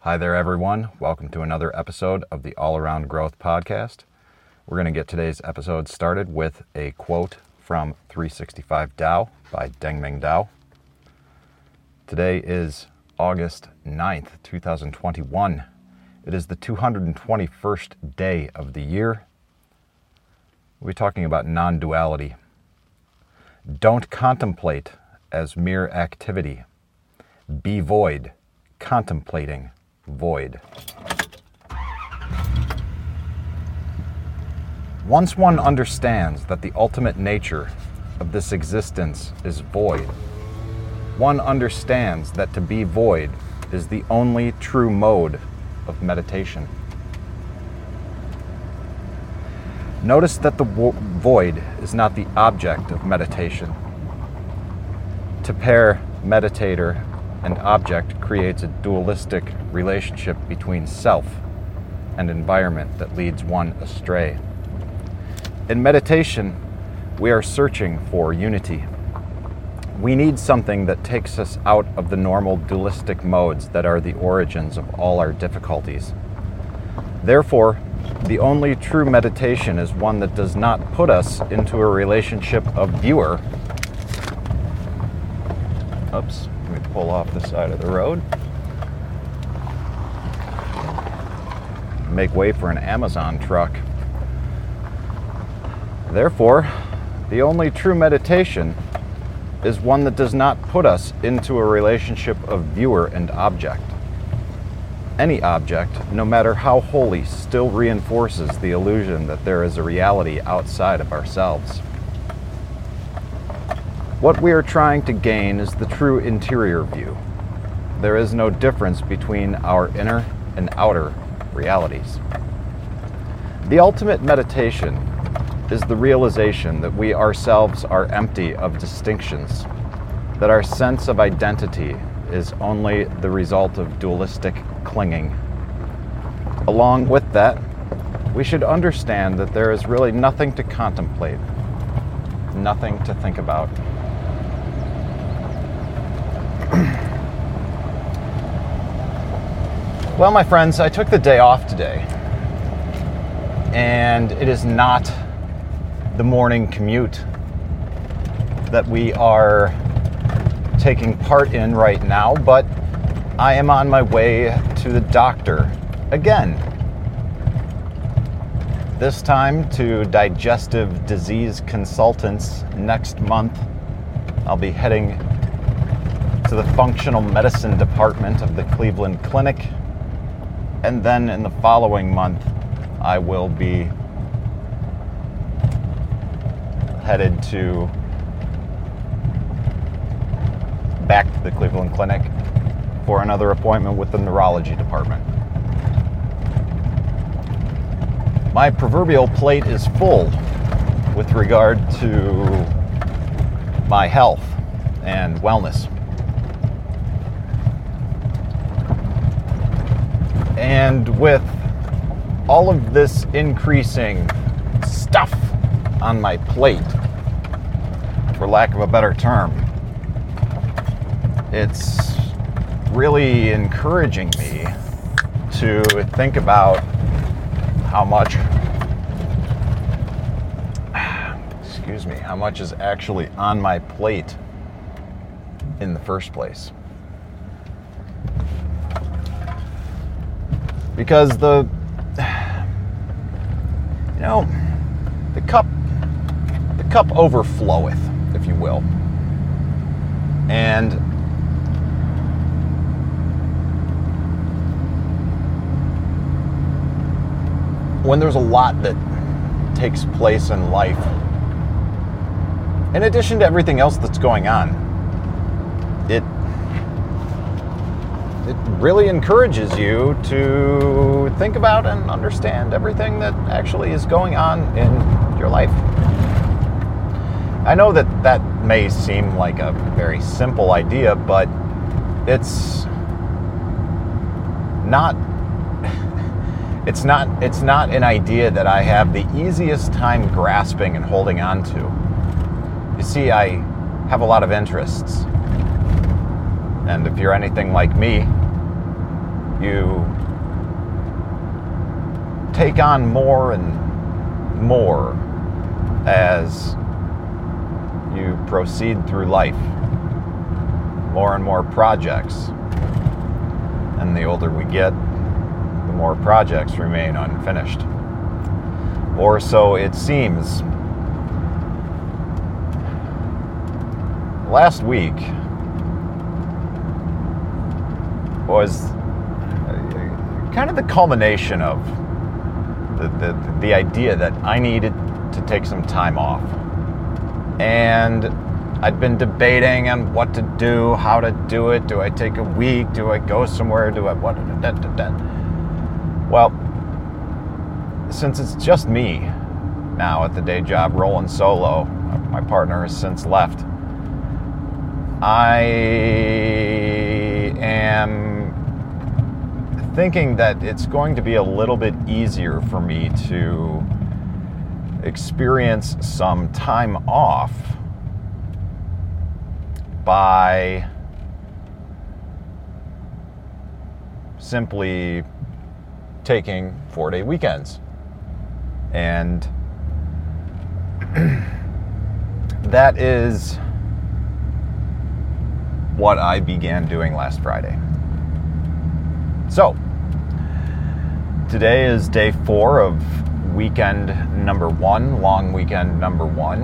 Hi there, everyone. Welcome to another episode of the All Around Growth Podcast. We're going to get today's episode started with a quote from 365 Tao by Deng Ming-Dao. Today is August 9th, 2021. It is the 221st day of the year. We're talking about non duality. Don't contemplate as mere activity. Be void, contemplating void. Once one understands that the ultimate nature of this existence is void, one understands that to be void is the only true mode of meditation. Notice that the void is not the object of meditation. To pair meditator and object creates a dualistic relationship between self and environment that leads one astray. In meditation, we are searching for unity. We need something that takes us out of the normal dualistic modes that are the origins of all our difficulties. Therefore, the only true meditation is one that does not put us into a relationship of viewer. Oops, pull off the side of the road. Make way for an Amazon truck. Therefore, the only true meditation is one that does not put us into a relationship of viewer and object. Any object, no matter how holy, still reinforces the illusion that there is a reality outside of ourselves. What we are trying to gain is the true interior view. There is no difference between our inner and outer realities. The ultimate meditation is the realization that we ourselves are empty of distinctions, that our sense of identity is only the result of dualistic clinging. Along with that, we should understand that there is really nothing to contemplate, nothing to think about. Well, my friends, I took the day off today, and it is not the morning commute that we are taking part in right now, but I am on my way to the doctor again. This time to digestive disease consultants next month. I'll be heading to the functional medicine department of the Cleveland Clinic. And then in the following month, I will be headed to back to the Cleveland Clinic for another appointment with the neurology department. My proverbial plate is full with regard to my health and wellness. And with all of this increasing stuff on my plate, for lack of a better term, it's really encouraging me to think about how much excuse me how much is actually on my plate in the first place because the you know the cup the cup overfloweth if you will. And when there's a lot that takes place in life, in addition to everything else that's going on, it it really encourages you to think about and understand everything that actually is going on in your life. I know that that may seem like a very simple idea, but it's not it's not it's not an idea that I have the easiest time grasping and holding on to. You see, I have a lot of interests. And if you're anything like me, you take on more and more as you proceed through life. More and more projects. And the older we get, the more projects remain unfinished. Or so it seems. Last week was kind of the culmination of the, the, the idea that I needed to take some time off. And I'd been debating on what to do, how to do it. Do I take a week? Do I go somewhere? Do I what? Da, da, da, well, since it's just me now at the day job rolling solo, my partner has since left. I am thinking that it's going to be a little bit easier for me to experience some time off by simply taking four day weekends. And that is what I began doing last Friday. So, Today is day four of weekend number one, long weekend number one.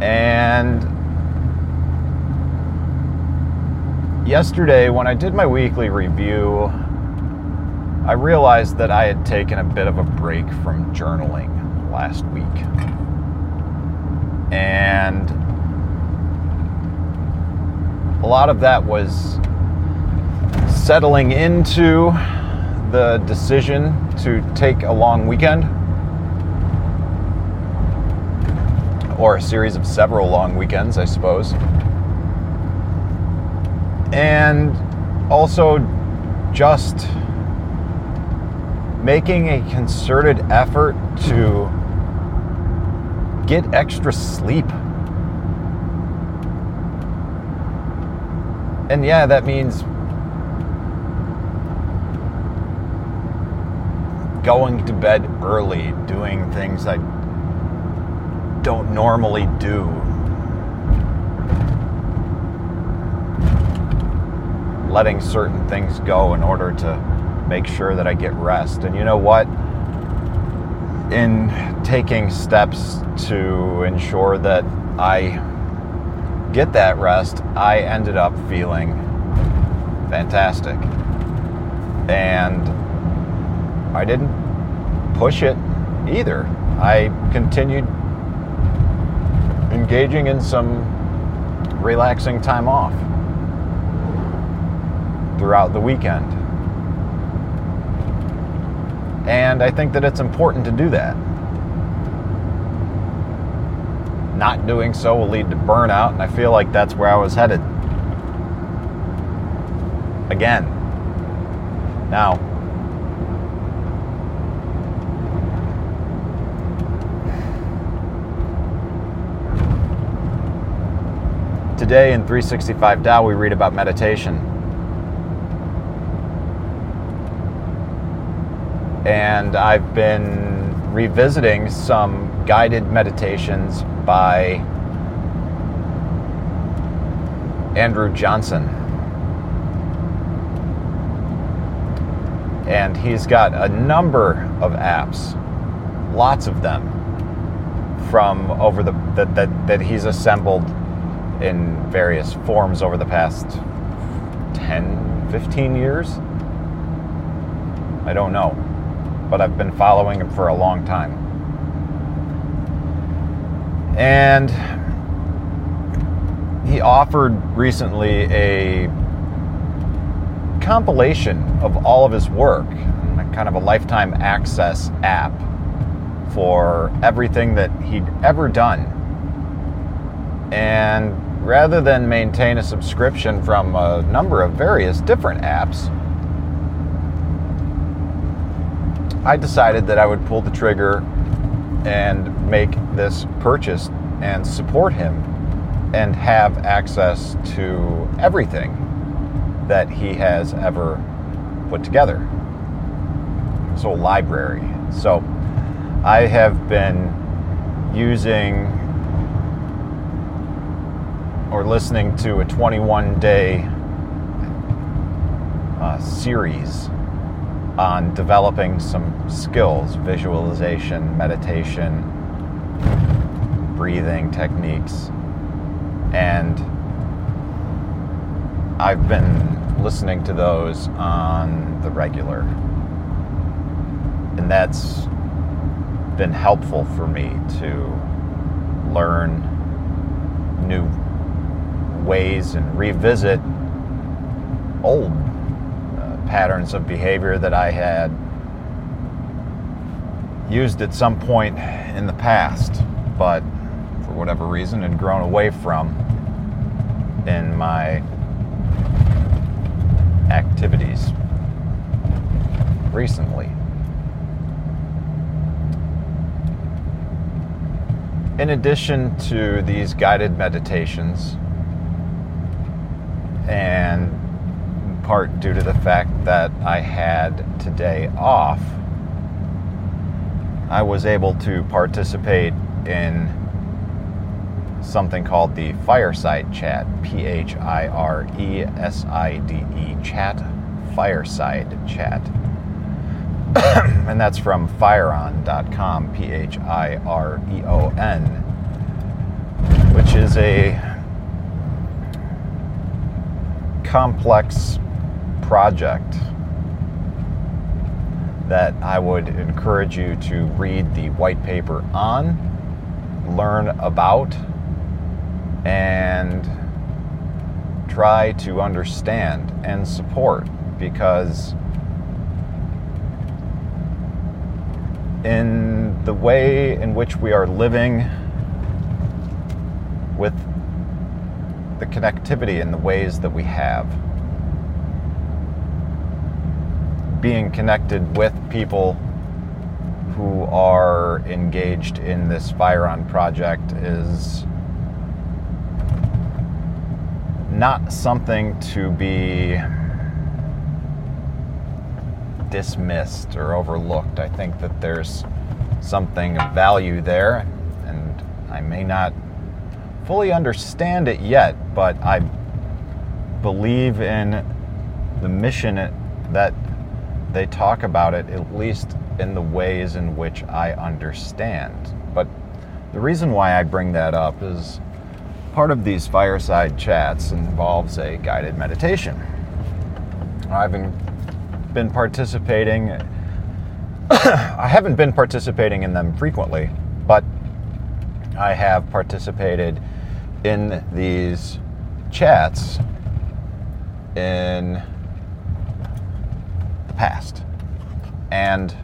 And yesterday, when I did my weekly review, I realized that I had taken a bit of a break from journaling last week. And a lot of that was settling into the decision to take a long weekend or a series of several long weekends, I suppose. And also just making a concerted effort to get extra sleep. And yeah, that means going to bed early, doing things I don't normally do. Letting certain things go in order to make sure that I get rest. And you know what? In taking steps to ensure that I get that rest, I ended up feeling fantastic. And I didn't push it either. I continued engaging in some relaxing time off throughout the weekend. And I think that it's important to do that. Not doing so will lead to burnout, and I feel like that's where I was headed. Again. Now, Today in 365 Tao, we read about meditation. And I've been revisiting some guided meditations by Andrew Johnson. And he's got a number of apps, lots of them, from over the that, that, that he's assembled in various forms over the past 10, 15 years. I don't know, but I've been following him for a long time. And he offered recently a compilation of all of his work, kind of a lifetime access app for everything that he'd ever done. And rather than maintain a subscription from a number of various different apps, I decided that I would pull the trigger and make this purchase and support him and have access to everything that he has ever put together. Whole library. So I have been using or listening to a 21 day uh, series on developing some skills visualization, meditation, breathing techniques. And I've been listening to those on the regular. And that's been helpful for me to learn new ways and revisit old uh, patterns of behavior that I had used at some point in the past, but for whatever reason had grown away from in my activities recently. In addition to these guided meditations, and part due to the fact that I had today off, I was able to participate in something called the Phireside Chat, P H I R E S I D E chat, Phireside Chat. and that's from phireon.com, P H I R E O N, which is a complex project that I would encourage you to read the white paper on, learn about, and try to understand and support because in the way in which we are living with the connectivity in the ways that we have. Being connected with people who are engaged in this Phireon project is not something to be dismissed or overlooked. I think that there's something of value there, and I may not fully understand it yet, but I believe in the mission that they talk about it, at least in the ways in which I understand. But the reason why I bring that up is part of these fireside chats involves a guided meditation. I've been, been participating, I haven't been participating in them frequently, but I have participated in these chats in the past. And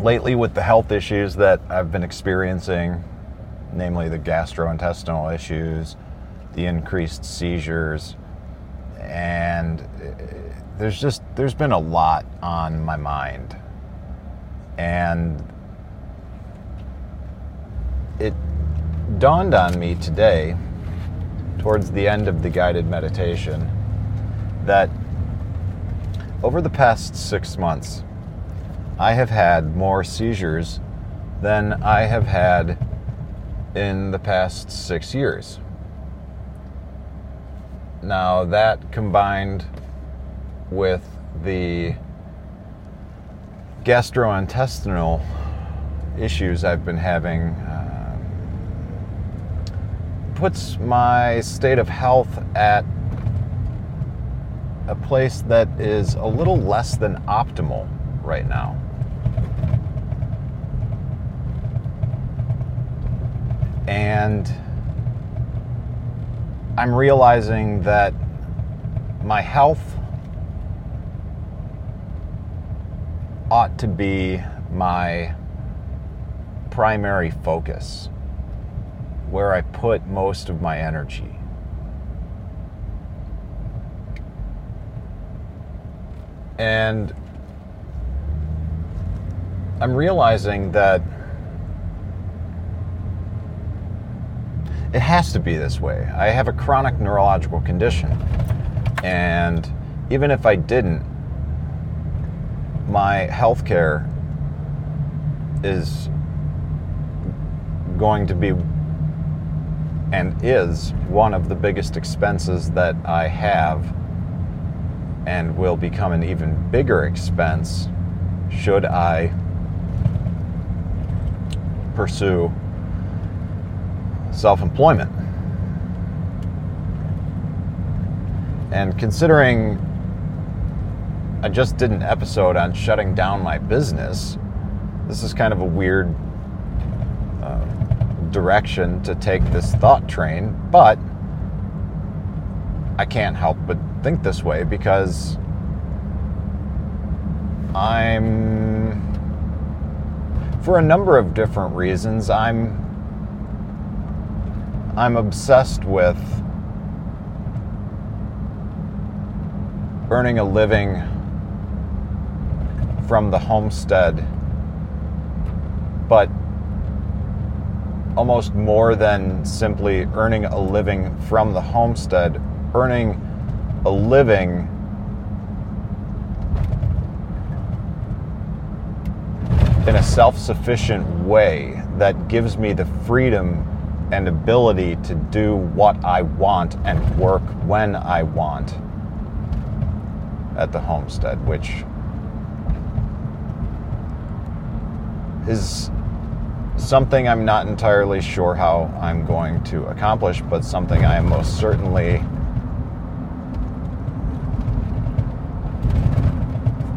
lately, with the health issues that I've been experiencing, namely the gastrointestinal issues, the increased seizures, and uh, there's just there's been a lot on my mind. And it dawned on me today, towards the end of the guided meditation, that over the past six months, I have had more seizures than I have had in the past six years. Now, that combined with the gastrointestinal issues I've been having uh, puts my state of health at a place that is a little less than optimal right now. And I'm realizing that my health ought to be my primary focus where I put most of my energy. And I'm realizing that it has to be this way. I have a chronic neurological condition. And even if I didn't, my health care is going to be and is one of the biggest expenses that I have and will become an even bigger expense should I pursue self employment. And considering I just did an episode on shutting down my business, this is kind of a weird uh, direction to take this thought train, but I can't help but think this way because I'm, for a number of different reasons, I'm I'm obsessed with earning a living from the homestead, but almost more than simply earning a living from the homestead, earning a living in a self sufficient way that gives me the freedom and ability to do what I want and work when I want at the homestead, which is something I'm not entirely sure how I'm going to accomplish, but something I am most certainly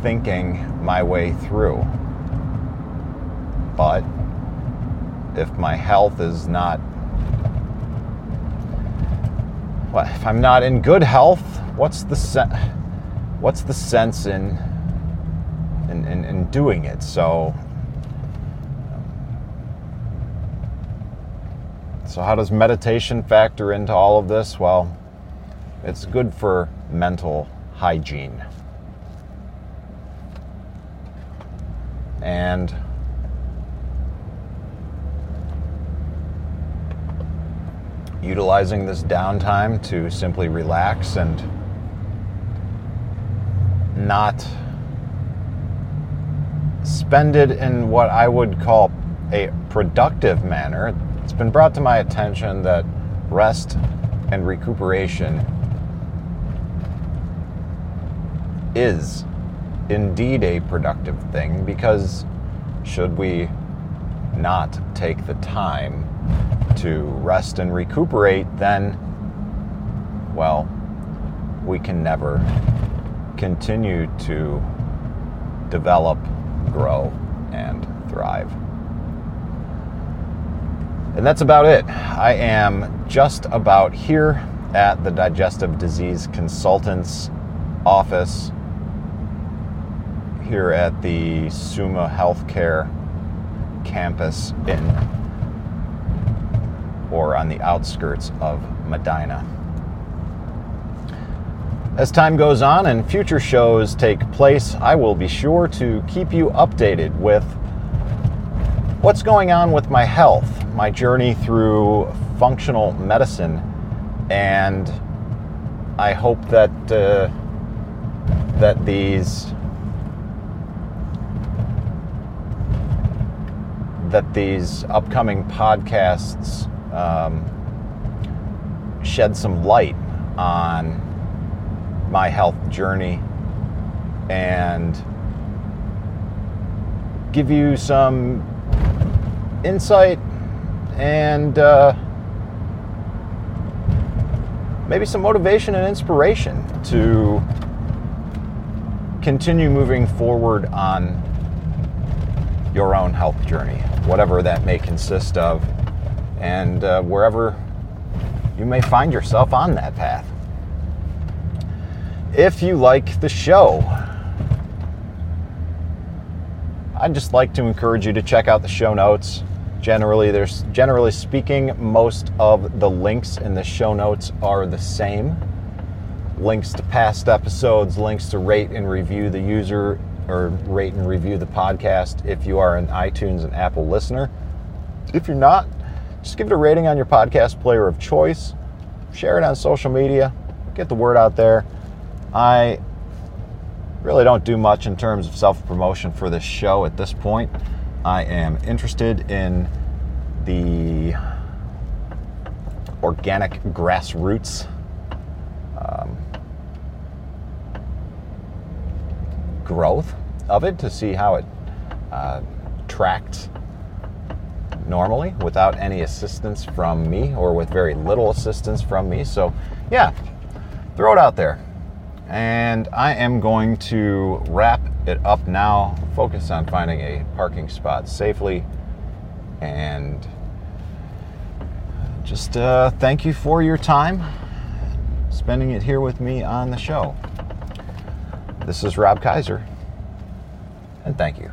thinking my way through. But if my health is not well, if I'm not in good health, what's the se- what's the sense in in, in, in doing it? So So how does meditation factor into all of this? Well, it's good for mental hygiene. And utilizing this downtime to simply relax and not spend it in what I would call a productive manner. Been brought to my attention that rest and recuperation is indeed a productive thing because should we not take the time to rest and recuperate, then, well, we can never continue to develop, grow, and thrive. And that's about it. I am just about here at the Digestive Disease Consultants office here at the Summa Healthcare campus in or on the outskirts of Medina. As time goes on and future shows take place, I will be sure to keep you updated with what's going on with my health, my journey through functional medicine, and I hope that uh, that these that these upcoming podcasts um, shed some light on my health journey and give you some insight and uh, maybe some motivation and inspiration to continue moving forward on your own health journey, whatever that may consist of and uh, wherever you may find yourself on that path. If you like the show, I'd just like to encourage you to check out the show notes. Generally, there's generally speaking, most of the links in the show notes are the same. Links to past episodes, links to rate and review the user or rate and review the podcast if you are an iTunes and Apple listener. If you're not, just give it a rating on your podcast player of choice. Share it on social media. Get the word out there. I really don't do much in terms of self promotion for this show at this point. I am interested in the organic grassroots um, growth of it to see how it uh, tracks normally without any assistance from me or with very little assistance from me. So, yeah, throw it out there. And I am going to wrap it up now, focus on finding a parking spot safely, and just uh, thank you for your time spending it here with me on the show. This is Rob Kaiser, and thank you.